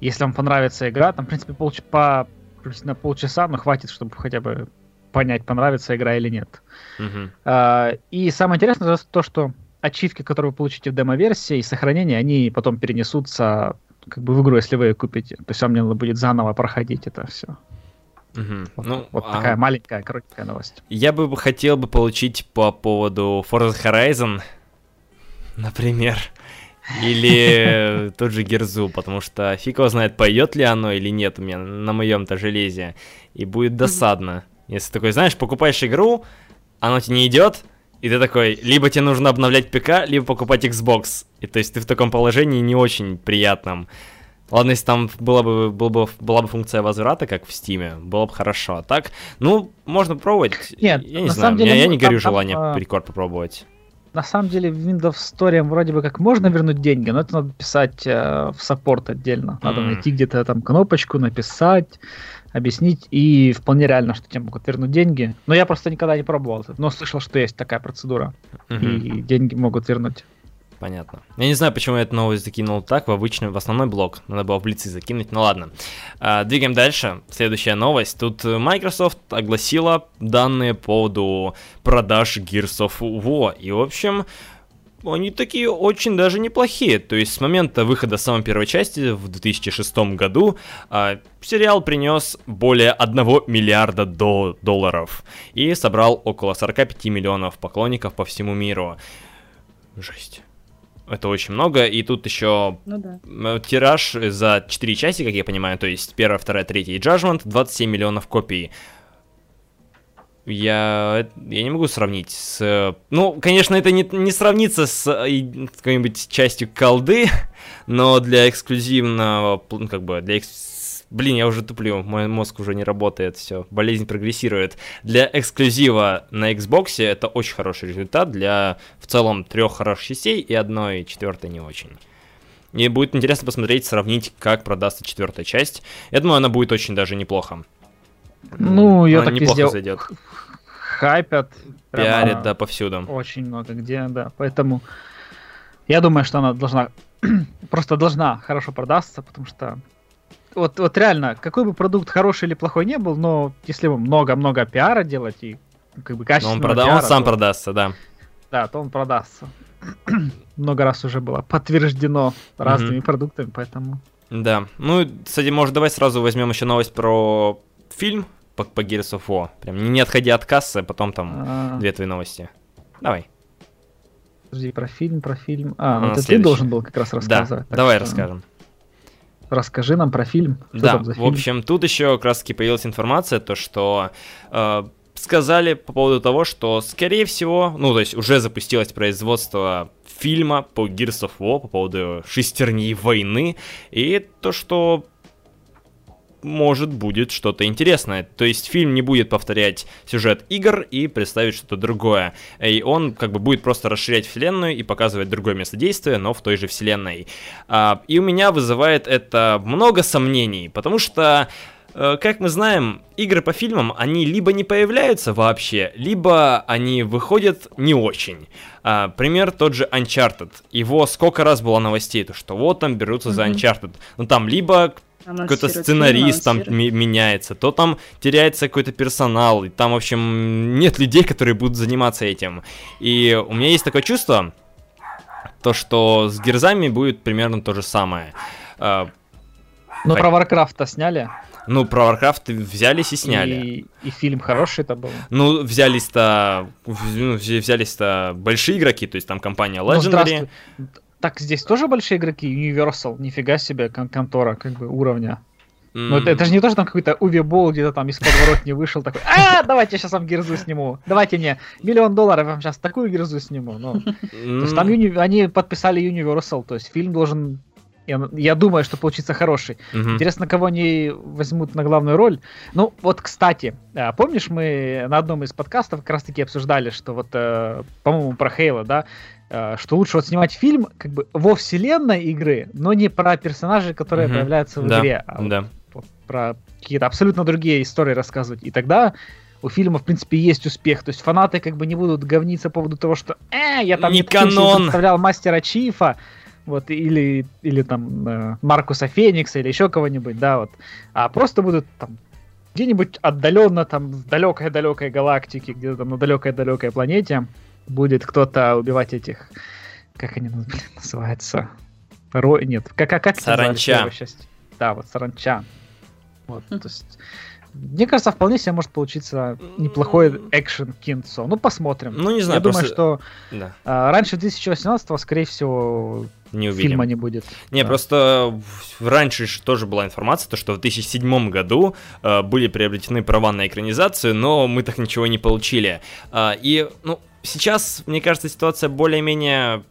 Если вам понравится игра, там, в принципе, полч- по приблизительно полчаса, но хватит, чтобы хотя бы понять, понравится игра или нет. Мгм. А, И самое интересное то, что ачивки, которые вы получите в демо-версии и сохранения, они потом перенесутся как бы в игру, если вы ее купите. То есть вам не надо будет заново проходить это все. Мгм. Вот, Ну, вот а такая маленькая, коротенькая новость. Я бы бы хотел бы получить по поводу Forza Horizon, например, [LAUGHS] или тот же Герзу, потому что фиг его знает, пойдет ли оно или нет у меня на моем-то железе, и будет досадно. Если такой, знаешь, покупаешь игру, оно тебе не идет, и ты такой, либо тебе нужно обновлять ПК, либо покупать Xbox. И то есть ты в таком положении не очень приятном. Ладно, если там была бы, была бы, была бы функция возврата, как в Стиме, было бы хорошо. А так, ну, можно пробовать. Нет, я не на знаю, я, деле, я ну, не горю там, желанием а, рекорд попробовать. На самом деле в Windows Store вроде бы как можно вернуть деньги, но это надо писать э, в саппорт отдельно. Надо М. найти где-то там кнопочку, написать, объяснить, и вполне реально, что тебе могут вернуть деньги. Но я просто никогда не пробовал но слышал, что есть такая процедура, Мгм, и деньги могут вернуть. Понятно. Я не знаю, почему я эту новость закинул так, в обычный, в основной блок. Надо было в блицы закинуть, ну ладно. А, двигаем дальше. Следующая новость. Тут Microsoft огласила данные по поводу продаж Gears of War. И, в общем, они такие очень даже неплохие. То есть с момента выхода самой первой части в 2006 году а, сериал принес более 1 миллиарда до- долларов и собрал около 45 миллионов поклонников по всему миру. Жесть. Это очень много, и тут еще Ну да. Тираж за 4 части, как я понимаю, то есть первая, вторая, третья и Judgment, 27 миллионов копий. Я, я не могу сравнить с... Ну, конечно, это не, не сравнится с и- какой-нибудь частью колды, но для эксклюзивного, ну, как бы, для экс- Блин, я уже туплю, мой мозг уже не работает, все, болезнь прогрессирует. Для эксклюзива на Xbox это очень хороший результат для в целом трех хороших частей и одной четвертой не очень. И будет интересно посмотреть, сравнить, как продастся четвертая часть. Я думаю, она будет очень даже неплохо. Ну, ее Она так неплохо везде зайдет. Хайпят. прямо Пиарит, да, повсюду. Очень много где, да. Поэтому я думаю, что она должна [CLEARS THROAT] просто должна хорошо продастся, потому что вот, вот реально, какой бы продукт хороший или плохой не был, но если ему много-много пиара делать и как бы Но качественного он, прода- он сам то- продастся, да. Да, то он продастся. [CLEARS THROAT] много раз уже было подтверждено разными Мгм. продуктами, поэтому... Да. Ну, кстати, может, давай сразу возьмем еще новость про фильм по, по Gears of War. Прям не отходя от кассы, а потом там а, две твои новости. Давай. Подожди, про фильм, про фильм. А, А, ну это ты следующий. должен был как раз Да, рассказывать. так давай что расскажем. Расскажи нам про фильм. Что Да, за в фильм? общем, тут еще как раз таки появилась информация, то что э, сказали по поводу того, что, скорее всего, ну, то есть уже запустилось производство фильма по Gears of War, по поводу шестерней войны, и то, что может, будет что-то интересное. То есть фильм не будет повторять сюжет игр и представить что-то другое. И он как бы будет просто расширять вселенную и показывать другое место действия, но в той же вселенной. А, и у меня вызывает это много сомнений, потому что э, как мы знаем, игры по фильмам, они либо не появляются вообще, либо они выходят не очень. А, пример тот же Uncharted. Его сколько раз было новостей, то что вот там берутся mm-hmm. за Uncharted. Ну там либо какой-то сценарист там меняется, то там теряется какой-то персонал, и там, в общем, нет людей, которые будут заниматься этим. И у меня есть такое чувство, то, что с Герзами будет примерно то же самое. А, Но про Warcraft-то сняли? Ну, про Warcraft взялись и сняли. И, и фильм хороший это был. Ну, взялись-то, ну, взялись-то большие игроки, то есть там компания ну, Legendary. Ну, так здесь тоже большие игроки, Universal, нифига себе, кон- контора, как бы уровня. Mm. Ну, это, это же не то, что там какой-то Уви Бол где-то там из подворот не вышел такой, а, давайте я сейчас вам герзу сниму, давайте мне миллион долларов, я вам сейчас такую герзу сниму. Ну, mm. То есть там юни... они подписали Universal, то есть фильм должен я, я думаю, что получится хороший. Угу. Интересно, кого они возьмут на главную роль. Ну, вот, кстати, а, помнишь, мы на одном из подкастов как раз-таки обсуждали, что вот, э, по-моему, про Хейла, да, что лучше вот снимать фильм как бы во вселенной игры, но не про персонажей, которые угу. появляются в да, игре, а да. вот про какие-то абсолютно другие истории рассказывать. И тогда у фильма, в принципе, есть успех. То есть фанаты как бы не будут говниться по поводу того, что «э, я там не, не канон. представлял мастера Чифа», вот, или, или там э, Маркуса Феникса, или еще кого-нибудь, да, вот. А просто будут там где-нибудь отдаленно, там, в далекой-далекой галактике, где-то там на далекой-далекой планете, будет кто-то убивать этих, как они [LAUGHS] блин, называются? Ро... Нет, как, как, как Саранча. Да, вот саранча. Вот, то есть мне кажется, вполне себе может получиться неплохой экшен кинцо. Ну, посмотрим. Ну, не знаю, Я просто... думаю, что да. а, раньше 2018 скорее всего, не увидим. фильма не будет. Не, да. просто раньше же тоже была информация, то, что в 2007 году э, были приобретены права на экранизацию, но мы так ничего не получили. Э, и, ну, сейчас, мне кажется, ситуация более-менее...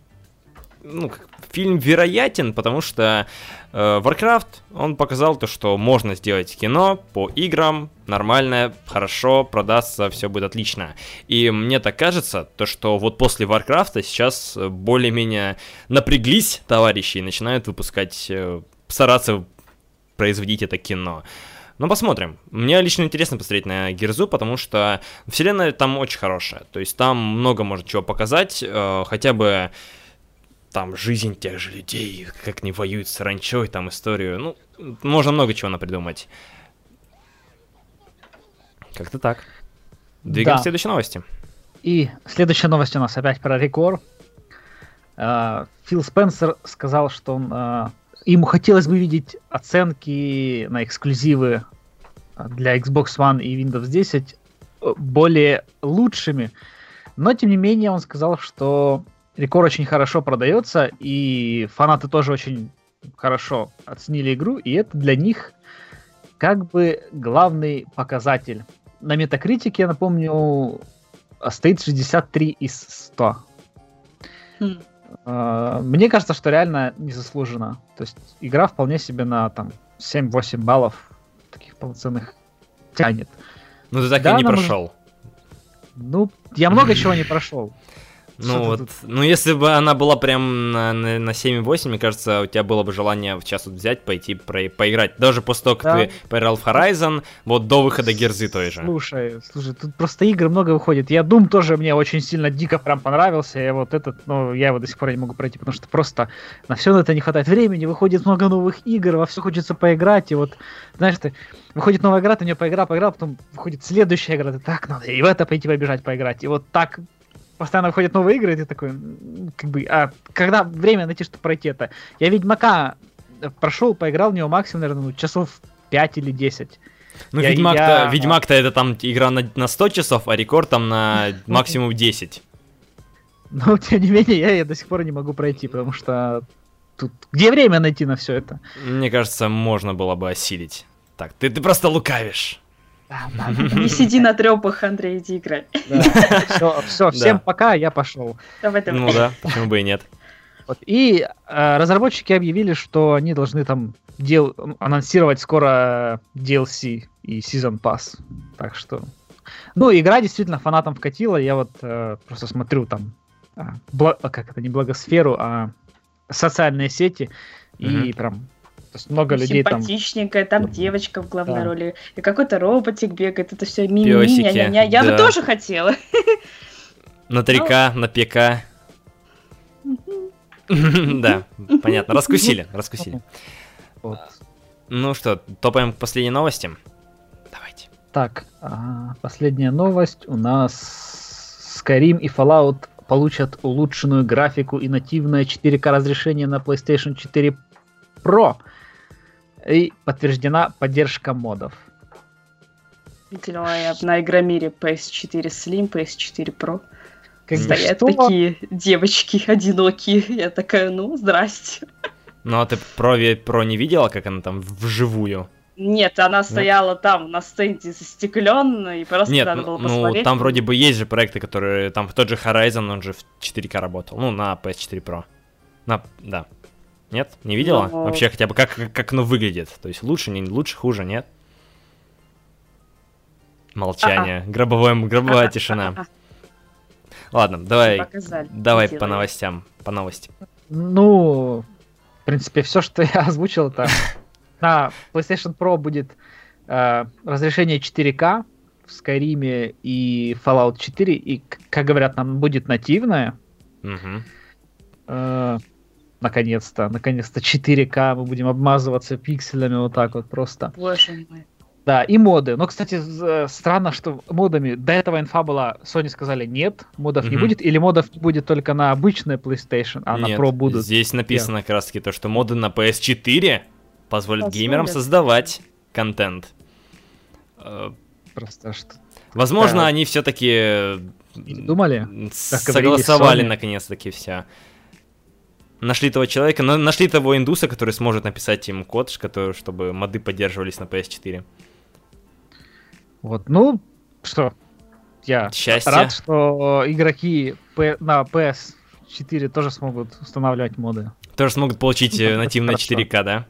Ну, фильм вероятен, потому что э, Warcraft, он показал то, что можно сделать кино по играм, нормальное, хорошо, продастся, все будет отлично. И мне так кажется, то, что вот после Warcraft сейчас более-менее напряглись товарищи и начинают выпускать, э, стараться производить это кино. Ну, посмотрим. Мне лично интересно посмотреть на Герзу, потому что вселенная там очень хорошая. То есть там много может чего показать, э, хотя бы там жизнь тех же людей, как они воюют с ранчой, там историю. Ну, можно много чего напридумать. Как-то так. Двигаем да. к следующей новости. И следующая новость у нас опять про рекорд. Uh, Фил Спенсер сказал, что он uh, Ему хотелось бы видеть оценки на эксклюзивы для Xbox One и Windows 10 э, более лучшими. Но, тем не менее, он сказал, что рекорд очень хорошо продается, и фанаты тоже очень хорошо оценили игру, и это для них как бы главный показатель. На метакритике, я напомню, стоит 63 из 100. А, мне кажется, что реально незаслуженно. То есть игра вполне себе на там 7-8 баллов таких полноценных тянет. Ну ты так да, и не прошел. Может... Ну, я много чего не прошел. Ну вот, тут? ну если бы она была прям на, на, на 7,8, мне кажется, у тебя было бы желание в час вот взять, пойти про, поиграть. Даже после того, как да. ты поиграл в Horizon, вот до выхода Герзы той же. Слушай, слушай, тут просто игр много выходит. Я Doom тоже мне очень сильно дико прям понравился, и вот этот, ну, я его до сих пор не могу пройти, потому что просто на все на это не хватает времени, выходит много новых игр, во все хочется поиграть, и вот, знаешь, ты выходит новая игра, ты в нее поиграл, поиграл, потом выходит следующая игра, ты так надо и в это пойти побежать поиграть, и вот так постоянно выходят новые игры, и ты такой, как бы, а когда время найти, чтобы пройти это? Я Ведьмака прошел, поиграл в него максимум, наверное, ну, часов 5 или 10. Ну, я, Ведьмак-то, я... Ведьмак-то это там игра на, на 100 часов, а рекорд там на [LAUGHS] максимум 10. Но, [LAUGHS] тем не менее, я ее до сих пор не могу пройти, потому что тут... Где время найти на все это? Мне кажется, можно было бы осилить. Так, ты, ты просто лукавишь. Не сиди на трепах, Андрей, иди играй. [LAUGHS] Все, всем пока, я пошел. Ну да, почему бы и нет. Вот. И э, разработчики объявили, что они должны там дел... анонсировать скоро DLC и Season Pass. Так что... Ну, игра действительно фанатам вкатила. Я вот э, просто смотрю там... А, бла... как это, не благосферу, а социальные сети. Mm-hmm. И прям много людей там... Симпатичненькая, там девочка в главной да. роли, и какой-то роботик бегает, это все ми Я, я да. бы тоже хотела. На 3К, на ПК. Да, понятно, раскусили, раскусили. Ну что, топаем к последней новости? Давайте. Так, а, последняя новость у нас Skyrim и Fallout получат улучшенную графику и нативное 4К разрешение на PlayStation 4 Pro. И подтверждена поддержка модов. Видела я на Игромире PS4 Slim, PS4 Pro. Как Стоят что? такие девочки одинокие. Я такая, ну, здрасте. Ну, а ты про, про не видела, как она там вживую? Нет, она стояла Нет? там на стенде застекленной, и просто Нет, надо было ну, посмотреть. Ну, там вроде бы есть же проекты, которые... Там тот же Horizon, он же в 4К работал. Ну, на PS4 Pro. На... Да. Нет? Не видела? Ну, Вообще хотя бы как, как, как оно выглядит? То есть лучше, не лучше, хуже, нет? Молчание. А-а. Гробовая, гробовая тишина. [LAUGHS] Ладно, давай, Показали, давай по новостям, по новости. Ну, в принципе, все, что я [LAUGHS] озвучил, это на PlayStation Pro будет э, разрешение 4К в Skyrim и Fallout 4, и, как говорят, нам будет нативное. Угу. Э, наконец-то, наконец-то 4К, мы будем обмазываться пикселями вот так вот просто. Боже мой. Да, и моды. Но, кстати, э, странно, что модами до этого инфа была, Sony сказали нет, модов mm-hmm. не будет, или модов не будет только на обычной PlayStation, а нет, на Pro будут. Здесь написано yeah. как раз таки то, что моды на PS4 позволят Позволят. геймерам создавать контент. Э, Просто что. Возможно, да. они все-таки думали, согласовали наконец-таки все. Нашли того человека, нашли того индуса, который сможет написать им код, который, чтобы моды поддерживались на PS4. Вот, ну, что, я Счастье. рад, что игроки на PS4 тоже смогут устанавливать моды. Тоже смогут получить ну, нативное 4К, да?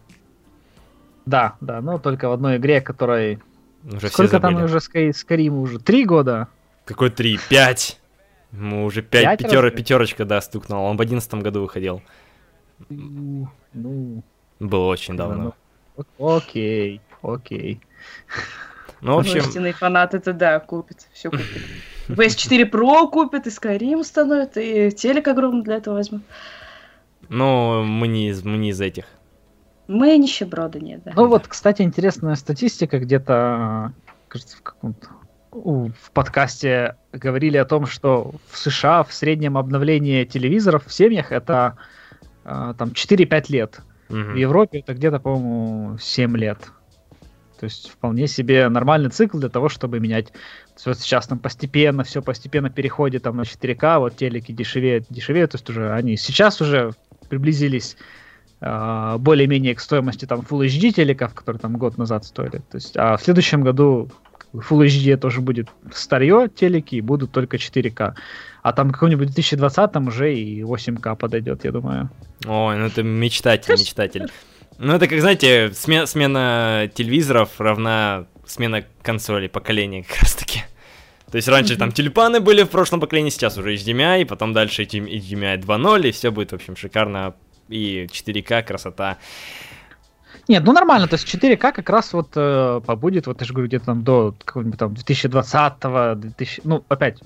Да, да, но только в одной игре, которой... Уже Сколько там уже Скайриму уже? Три года? Какой три? Пять! Мы уже пять, пять пятер, пятерочка, да, стукнула. Он в одиннадцатом году выходил. Ну... Было очень давно. Ну, окей, окей. Ну, в общем... Истинный фанат это да, купит, все купит. PS4 Pro купит, и Skyrim установит, и телек огромный для этого возьмут. Ну, мы не, мы не из этих. Мы нищеброды, нет, да. Ну вот, кстати, интересная статистика где-то, кажется, в каком-то в подкасте говорили о том, что в США в среднем обновление телевизоров в семьях это там 4-5 лет. Угу. В Европе это где-то, по-моему, 7 лет. То есть вполне себе нормальный цикл для того, чтобы менять. Вот сейчас там постепенно, все постепенно переходит там на 4К, вот телеки дешевеют, дешевеют, то есть уже они сейчас уже приблизились э, более-менее к стоимости там Full HD телеков, которые там год назад стоили. То есть, а в следующем году Full HD тоже будет старье телеки, и будут только 4К. А там каком-нибудь 2020 уже и 8К подойдет, я думаю. Ой, ну это мечтатель, мечтатель. Ну это как, знаете, смена, смена телевизоров равна смена консолей, поколения как раз таки. То есть раньше там тюльпаны были в прошлом поколении, сейчас уже HDMI, потом дальше HDMI 2.0, и все будет, в общем, шикарно. И 4К, красота. Нет, ну нормально, то есть 4К как раз вот э, побудет, вот я же говорю, где-то там до какого-нибудь там 2020-го, 2000, ну опять,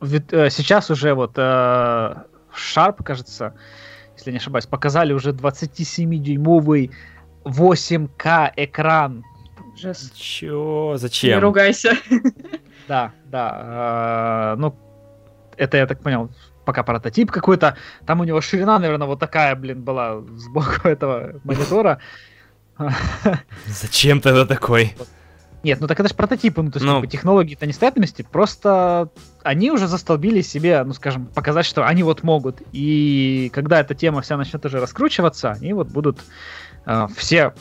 э, сейчас уже вот э, Sharp, кажется, если не ошибаюсь, показали уже 27-дюймовый 8К экран. Жест. Чё? Зачем? Не ругайся. Да, да. Э, ну, это я так понял, пока прототип какой-то. Там у него ширина, наверное, вот такая, блин, была сбоку [LAUGHS] этого монитора. [LAUGHS] Зачем тогда такой? Нет, ну так это же прототипы, ну то есть ну... Типа, технологии-то не стоят на месте, просто они уже застолбили себе, ну скажем, показать, что они вот могут. И когда эта тема вся начнет уже раскручиваться, они вот будут э, все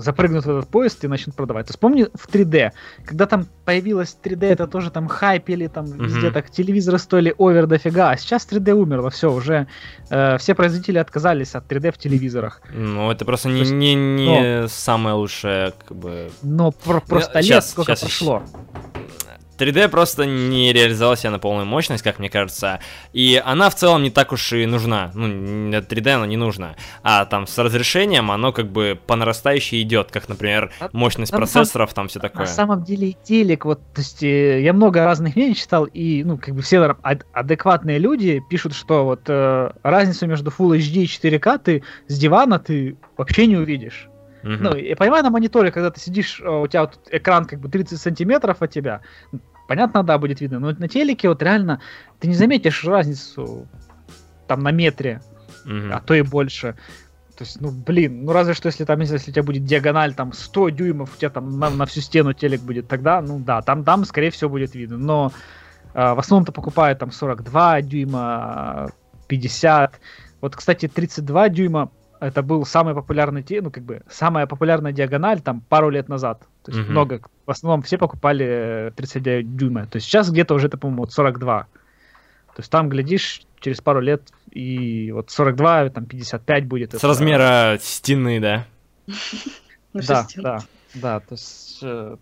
запрыгнут в этот поезд и начнут продавать. То есть помни в 3D, когда там появилось 3D, это тоже там хайпели, там Мгм. везде так телевизоры стоили овер дофига, а сейчас 3D умерло, все, уже э, все производители отказались от 3D в телевизорах. Ну, это просто не, есть, не, не самое лучшее, как бы... Но про- просто лет щас, сколько щас, прошло. 3D просто не реализовала себя на полную мощность, как мне кажется, и она в целом не так уж и нужна. Ну, н- 3D она не нужна. А там с разрешением оно как бы по нарастающей идет, как, например, А- мощность а на процессоров, там все На такое. самом деле и телек, вот, то есть э, я много разных мнений читал, и, ну, как бы все адекватные люди пишут, что вот э, разницу между Full HD и 4К ты с дивана ты вообще не увидишь. Мгм. Ну, я понимаю, на мониторе, когда ты сидишь, э, у тебя вот экран как бы 30 сантиметров от тебя, понятно, да, будет видно, но на телеке вот реально ты не заметишь разницу там на метре, Мгм. а то и больше. То есть, ну, блин, ну разве что если там, если у тебя будет диагональ там 100 дюймов, у тебя там на, на всю стену телек будет, тогда, ну да, там, там скорее всего будет видно. Но э, в основном-то покупают там 42 дюйма, 50. Вот, кстати, 32 дюйма это был самый популярный, ну, как бы, самая популярная диагональ там пару лет назад. То есть Мгм. много, в основном все покупали э, 39 дюйма. То есть сейчас где-то уже это, по-моему, вот 42. То есть там, глядишь, через пару лет и вот 42, там 55 будет. С это- размера стены, да? [LAUGHS] Ну, Да, да, да. То есть, э,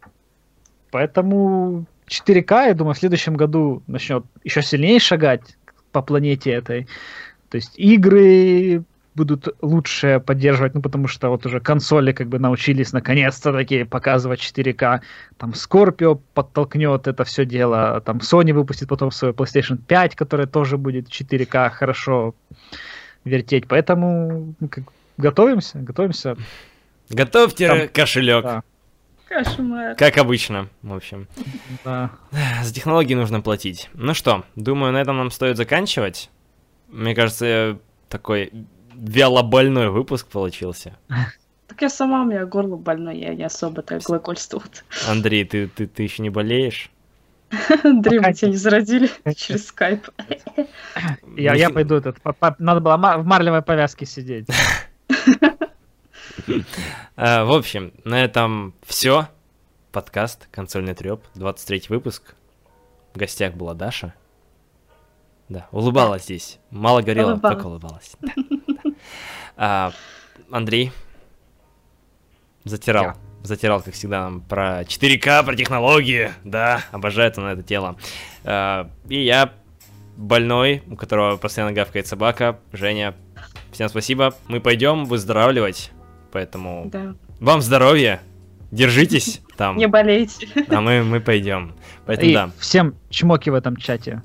поэтому 4К, я думаю, в следующем году начнет еще сильнее шагать по планете этой. То есть игры будут лучше поддерживать, ну потому что вот уже консоли как бы научились наконец-то такие показывать 4К. Там Scorpio подтолкнет это все дело, там Sony выпустит потом свою PlayStation 5, которая тоже будет 4К хорошо вертеть. Поэтому ну, как, готовимся, готовимся. Готовьте Там- кошелек, Да, Кошмар. как обычно, в общем. да. За технологии нужно платить. Ну что, думаю, на этом нам стоит заканчивать. Мне кажется, такой вялобольной выпуск получился. Так я сама, у меня горло больное, я не особо так глагольствую. Андрей, ты, ты, ты еще не болеешь? [LAUGHS] Андрей, мы тебя не заразили [LAUGHS] через скайп. [LAUGHS] Я, я пойду этот. по- по- Надо было в марлевой повязке сидеть. А, в общем, на этом все. Подкаст «Консольный треп», 23 выпуск. В гостях была Даша. Да, улыбалась здесь. Мало говорила, Улыбалась. только улыбалась. Да, да. А, Андрей затирал. Я. Затирал, как всегда, нам про 4К, про технологии. Да, обожает он это тело. А, и я больной, у которого постоянно гавкает собака. Женя, всем спасибо. Мы пойдем выздоравливать. Поэтому Да. вам здоровья, держитесь [LAUGHS] там, Не болейте. а мы, мы пойдем. Поэтому И да. всем чмоки в этом чате.